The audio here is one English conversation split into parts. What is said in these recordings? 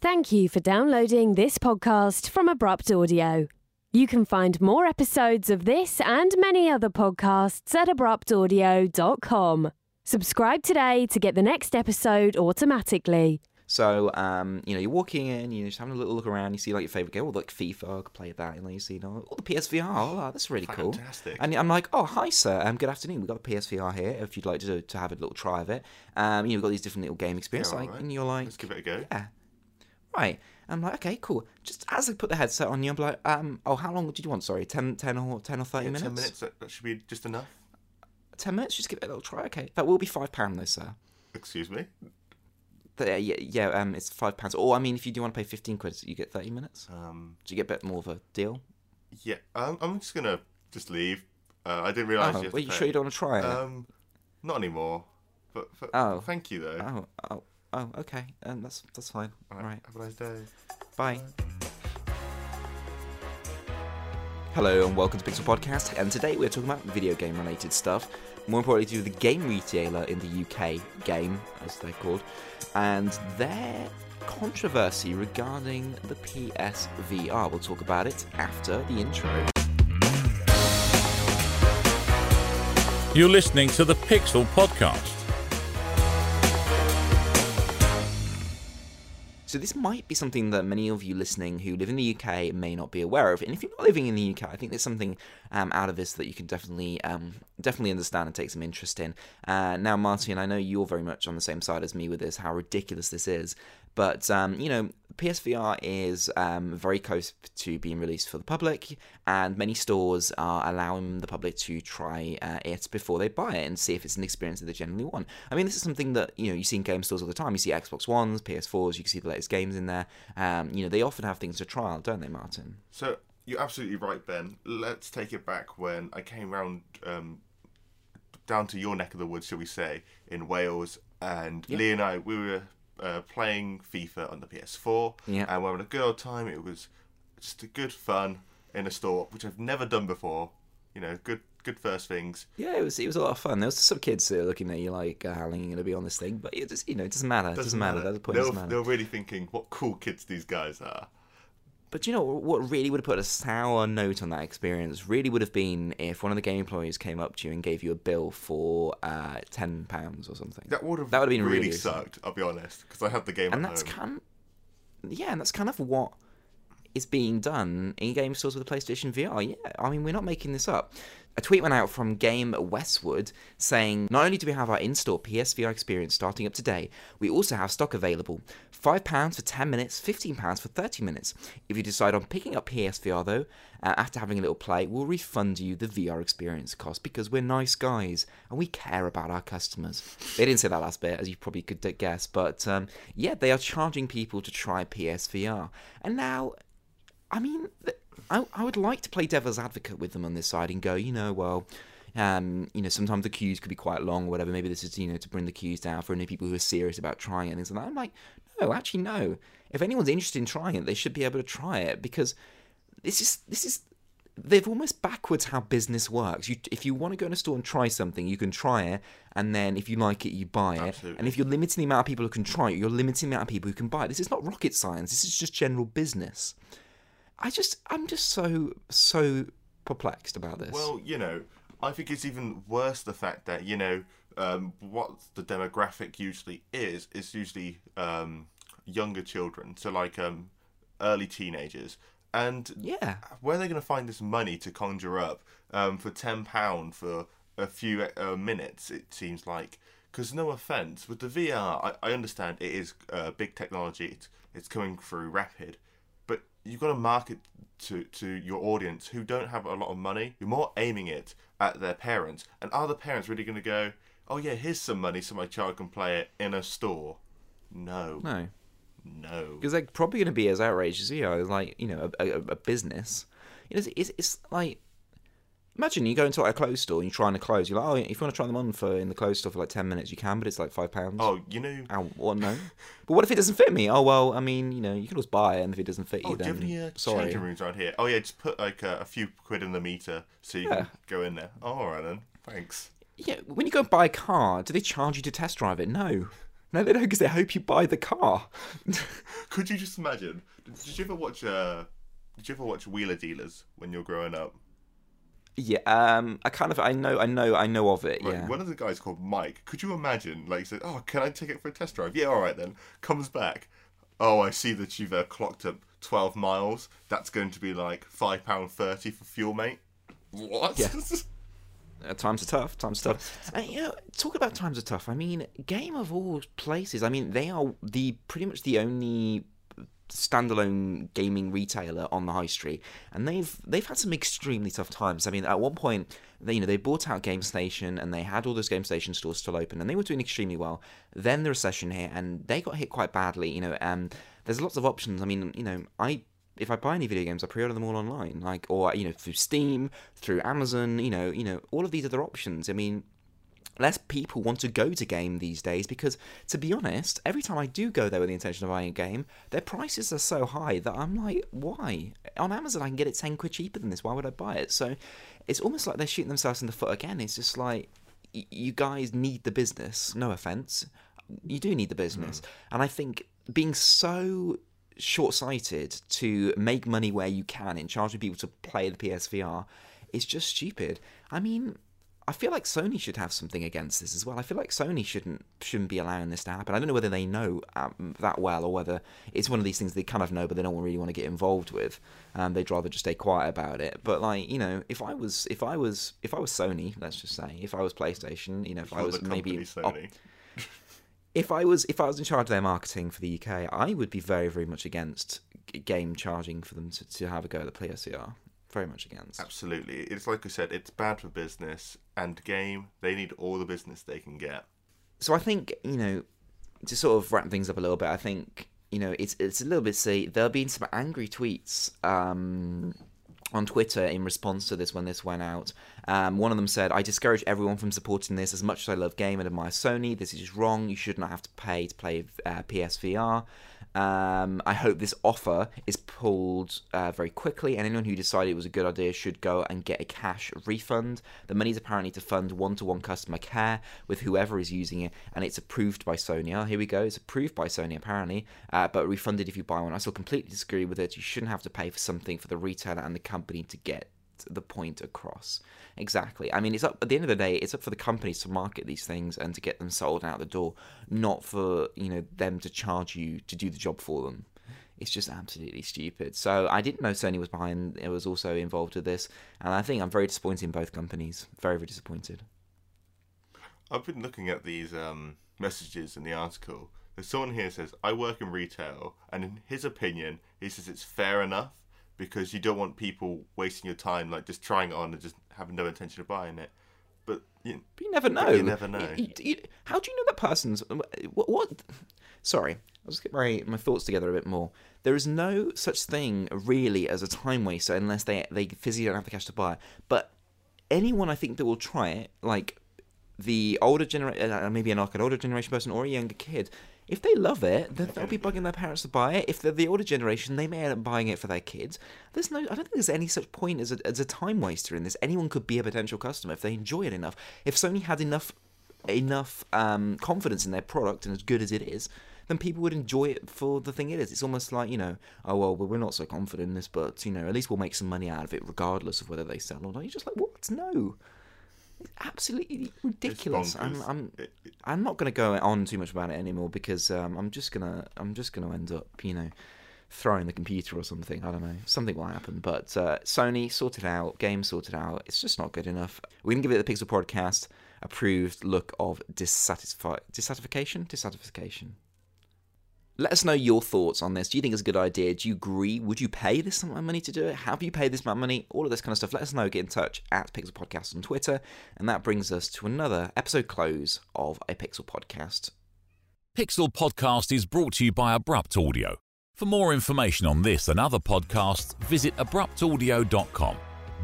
Thank you for downloading this podcast from Abrupt Audio. You can find more episodes of this and many other podcasts at abruptaudio.com. Subscribe today to get the next episode automatically. So, um, you know, you're walking in, you're just having a little look around, you see like your favorite game, oh, like FIFA, I could play that, and then you see, you know, oh, the PSVR, oh, that's really cool. Fantastic. And I'm like, oh, hi, sir, um, good afternoon, we've got a PSVR here, if you'd like to, to have a little try of it. Um, you know, we've got these different little game experiences, Yeah, like, alright. and you're like, Let's give it a go. yeah, right. I'm like, okay, cool. Just as I put the headset on you, I'm like, um, oh, how long did you want? Sorry, 10, 10 or 10 or 30 Yeah, minutes? 10 minutes, that, that should be just enough. 10 minutes, just give it a little try, okay. That will be £5 though, sir. Excuse me. The- yeah, yeah, um, it's five pounds. Or I mean, if you do want to pay fifteen quid, you get thirty minutes. Um, Do you get a bit more of a deal? yeah, um, I'm just going to just leave. Uh, I didn't realise Oh, you well, you sure you don't want to try it? Um, not anymore. But, but Oh. thank you, though. oh, oh, oh, okay. Um, that's that's fine. All right. Have a nice day. Bye. Hello and welcome to Pixel Podcast. And today we're talking about video game related stuff. More importantly, to do with the game retailer in the UK, Game as they're called, and their controversy regarding the PSVR. We'll talk about it after the intro. You're listening to the Pixel Podcast. So this might be something that many of you listening who live in the UK may not be aware of. And if you're not living in the UK, I think there's something um, out of this that you can definitely um, definitely understand and take some interest in. Uh, now, Martin, I know you're very much on the same side as me with this, how ridiculous this is. But um, you know, PSVR is um, very close to being released for the public, and many stores are allowing the public to try uh, it before they buy it and see if it's an experience that they generally want. I mean, this is something that you know you see in game stores all the time. You see Xbox Ones, PS4s, you can see the latest games in there. Um, you know, they often have things to trial, don't they, Martin? So, you're absolutely right, Ben. Let's take it back when I came round um, down to your neck of the woods, shall we say, in Wales. And Lee and I, we were uh, playing FIFA on the PS4. Yeah. And we're having a good old time. It was just a good fun in a store, which I've never done before. You know, good good first things. Yeah, it was it was a lot of fun. There was some kids that were looking at you like, uh, "How long are you going to be on this thing?" But it just you know, it doesn't matter. It doesn't, matter. That's the point. It They doesn't matter. they were really thinking what cool kids these guys are. But you know what really would have put a sour note on that experience really would have been if one of the game employees came up to you and gave you a bill for uh, ten pounds or something. That would have That would have been really, really sucked. I'll be honest, because I have the game and at that's home. kind, yeah, and that's kind of what is being done in game stores with the PlayStation VR. Yeah, I mean we're not making this up. A tweet went out from Game Westwood saying, Not only do we have our in store PSVR experience starting up today, we also have stock available. £5 for 10 minutes, £15 for 30 minutes. If you decide on picking up PSVR though, uh, after having a little play, we'll refund you the VR experience cost because we're nice guys and we care about our customers. They didn't say that last bit, as you probably could guess, but um, yeah, they are charging people to try PSVR. And now I mean, th- I, I would like to play devil's advocate with them on this side and go, you know, well, um, you know, sometimes the queues could be quite long or whatever. Maybe this is, you know, to bring the queues down for any people who are serious about trying it and things like that. I'm like, no, actually, no. If anyone's interested in trying it, they should be able to try it because this is this is they've almost backwards how business works. You, if you want to go in a store and try something, you can try it, and then if you like it, you buy it. Absolutely. And if you're limiting the amount of people who can try it, you're limiting the amount of people who can buy it. This is not rocket science. This is just general business. I just, I'm just so, so perplexed about this. Well, you know, I think it's even worse the fact that you know um, what the demographic usually is is usually um, younger children, so like um, early teenagers, and yeah, where are they going to find this money to conjure up um, for ten pound for a few uh, minutes? It seems like because no offense with the VR, I, I understand it is uh, big technology. It's it's coming through rapid, you've got to market to to your audience who don't have a lot of money. You're more aiming it at their parents, and are the parents really going to go? Oh yeah, here's some money so my child can play it in a store. No, no, no. because they're probably going to be as outraged as you are, like you know, a, a, a business. You know, it's, it's like Imagine you go into like a clothes store and you're trying to clothes. You're like, oh, if you want to try them on for in the clothes store for like ten minutes, you can, but it's like five pounds. Oh, you know. Ow, what? No. but what if it doesn't fit me? Oh well, I mean, you know, you can always buy it, and if it doesn't fit Oh, you, do you then have any uh, sorry. changing rooms around here? Oh yeah, just put like uh, a few quid in the meter so you Yeah. can go in there. Oh, all right then. Thanks. Yeah, when you go and buy a car, do they charge you to test drive it? No. No, they don't because they hope you buy the car. Could you just imagine? Did you ever watch? Uh, did you ever watch Wheeler Dealers when you're growing up? Yeah, um, I kind of, I know, I know, I know of it. Right, Yeah. One of the guys called Mike. Could you imagine? Like, he said, "Oh, can I take it for a test drive?" Yeah, all right then. Comes back. Oh, I see that you've uh, clocked up twelve miles. That's going to be like five pound thirty for fuel, mate. What? Yeah. Uh, times are tough. Times are tough. And, you know, talk about times are tough. I mean, Game of all places. I mean, they are the pretty much the only standalone gaming retailer on the high street, and they've they've had some extremely tough times. I mean, at one point, they you know they bought out Game Station and they had all those Game Station stores still open, and they were doing extremely well. Then the recession hit, and they got hit quite badly. You know, and there's lots of options. I mean, you know, I if I buy any video games, I pre-order them all online, like or you know through Steam, through Amazon, you know, you know all of these other options. I mean, less people want to go to game these days because, to be honest, every time I do go there with the intention of buying a game, their prices are so high that I'm like, why? On Amazon, I can get it ten quid cheaper than this. Why would I buy it? So it's almost like they're shooting themselves in the foot again. It's just like y- you guys need the business. No offense, you do need the business, mm. and I think being so short-sighted to make money where you can in charging people to play the PSVR is just stupid. I mean, I feel like Sony should have something against this as well. I feel like Sony shouldn't shouldn't be allowing this to happen. I don't know whether they know um, that well or whether it's one of these things they kind of know but they don't really want to get involved with. Um, they'd rather just stay quiet about it. But like you know, if I was if I was if I was Sony, let's just say, if I was PlayStation, you know, if I was maybe Sony. if I was if I was in charge of their marketing for the UK, I would be very very much against game charging for them to, to have a go at the PSVR. Very much against. Absolutely. It's like I said, it's bad for business and game. They need all the business they can get. So I think you know to sort of wrap things up a little bit. I think you know it's it's a little bit silly. There have been some angry tweets. Um, on Twitter in response to this when this went out. Um, one of them said, I discourage everyone from supporting this as much as I love game and admire Sony. This is wrong. You should not have to pay to play uh, PSVR. Um, I hope this offer is pulled uh, very quickly, and anyone who decided it was a good idea should go and get a cash refund. The money is apparently to fund one to one customer care with whoever is using it, and it's approved by Sony. Oh, here we go. It's approved by Sony, apparently, uh, but refunded if you buy one. I still completely disagree with it. You shouldn't have to pay for something for the retailer and the company to get the point across. Exactly. I mean, it's up at the end of the day. It's up for the companies to market these things and to get them sold out the door, not for you know them to charge you to do the job for them. It's just absolutely stupid. So I didn't know Sony was behind. It was also involved with this, and I think I'm very disappointed in both companies. Very, very disappointed. I've been looking at these um, messages in the article. There's someone here says, I work in retail, and in his opinion, he says it's fair enough because you don't want people wasting your time, like just trying it on and just having no intention of buying it. But you, But you never know. you never know. You- you- how do you know that person's what? what sorry, I'll just get my my thoughts together a bit more. There is no such thing really as a time waster unless they they physically don't have the cash to buy it. But anyone I think that will try it, like the older generation, uh, maybe an like an older generation person or a younger kid, if they love it, then they'll be bugging their parents to buy it. If they're the older generation, they may end up buying it for their kids. There's no, I don't think there's any such point as a, as a time waster in this. Anyone could be a potential customer if they enjoy it enough. If Sony had enough enough um, confidence in their product and as good as it is, then people would enjoy it for the thing it is. It's almost like you know, oh well, we're not so confident in this, but you know, at least we'll make some money out of it, regardless of whether they sell or not. You're just like, what? No. It's absolutely ridiculous. I'm. I'm, I'm not going to go on too much about it anymore because um, I'm just gonna, I'm just gonna end up, you know, throwing the computer or something. I don't know. Something will happen. But uh, Sony sorted out, game sorted out. It's just not good enough. We can give it the Pixel Podcast approved look of dissatisfi- dissatisfaction, dissatisfaction. Let us know your thoughts on this. Do you think it's a good idea? Do you agree? Would you pay this amount of money to do it? Have you paid this amount of money? All of this kind of stuff. Let us know. Get in touch at Pixel Podcast on Twitter. And that brings us to another episode close of a Pixel Podcast. Pixel Podcast is brought to you by Abrupt Audio. For more information on this and other podcasts, visit abruptaudio.com.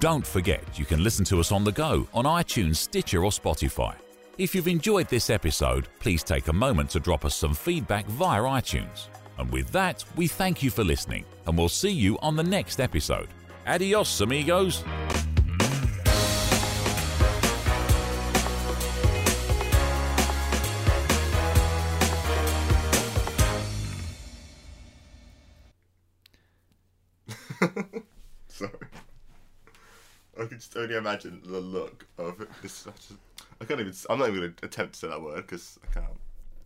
Don't forget you can listen to us on the go on iTunes, Stitcher, or Spotify. If you've enjoyed this episode, please take a moment to drop us some feedback via iTunes. And with that, we thank you for listening, and we'll see you on the next episode. Adios, amigos! Sorry. I can only imagine the look of this. I can't even. I'm not even going to attempt to say that word because I can't.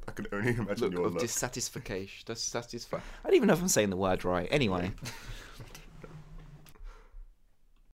I can only imagine Look your of look. dissatisfaction. Dissatisfa- I don't even know if I'm saying the word right. Anyway,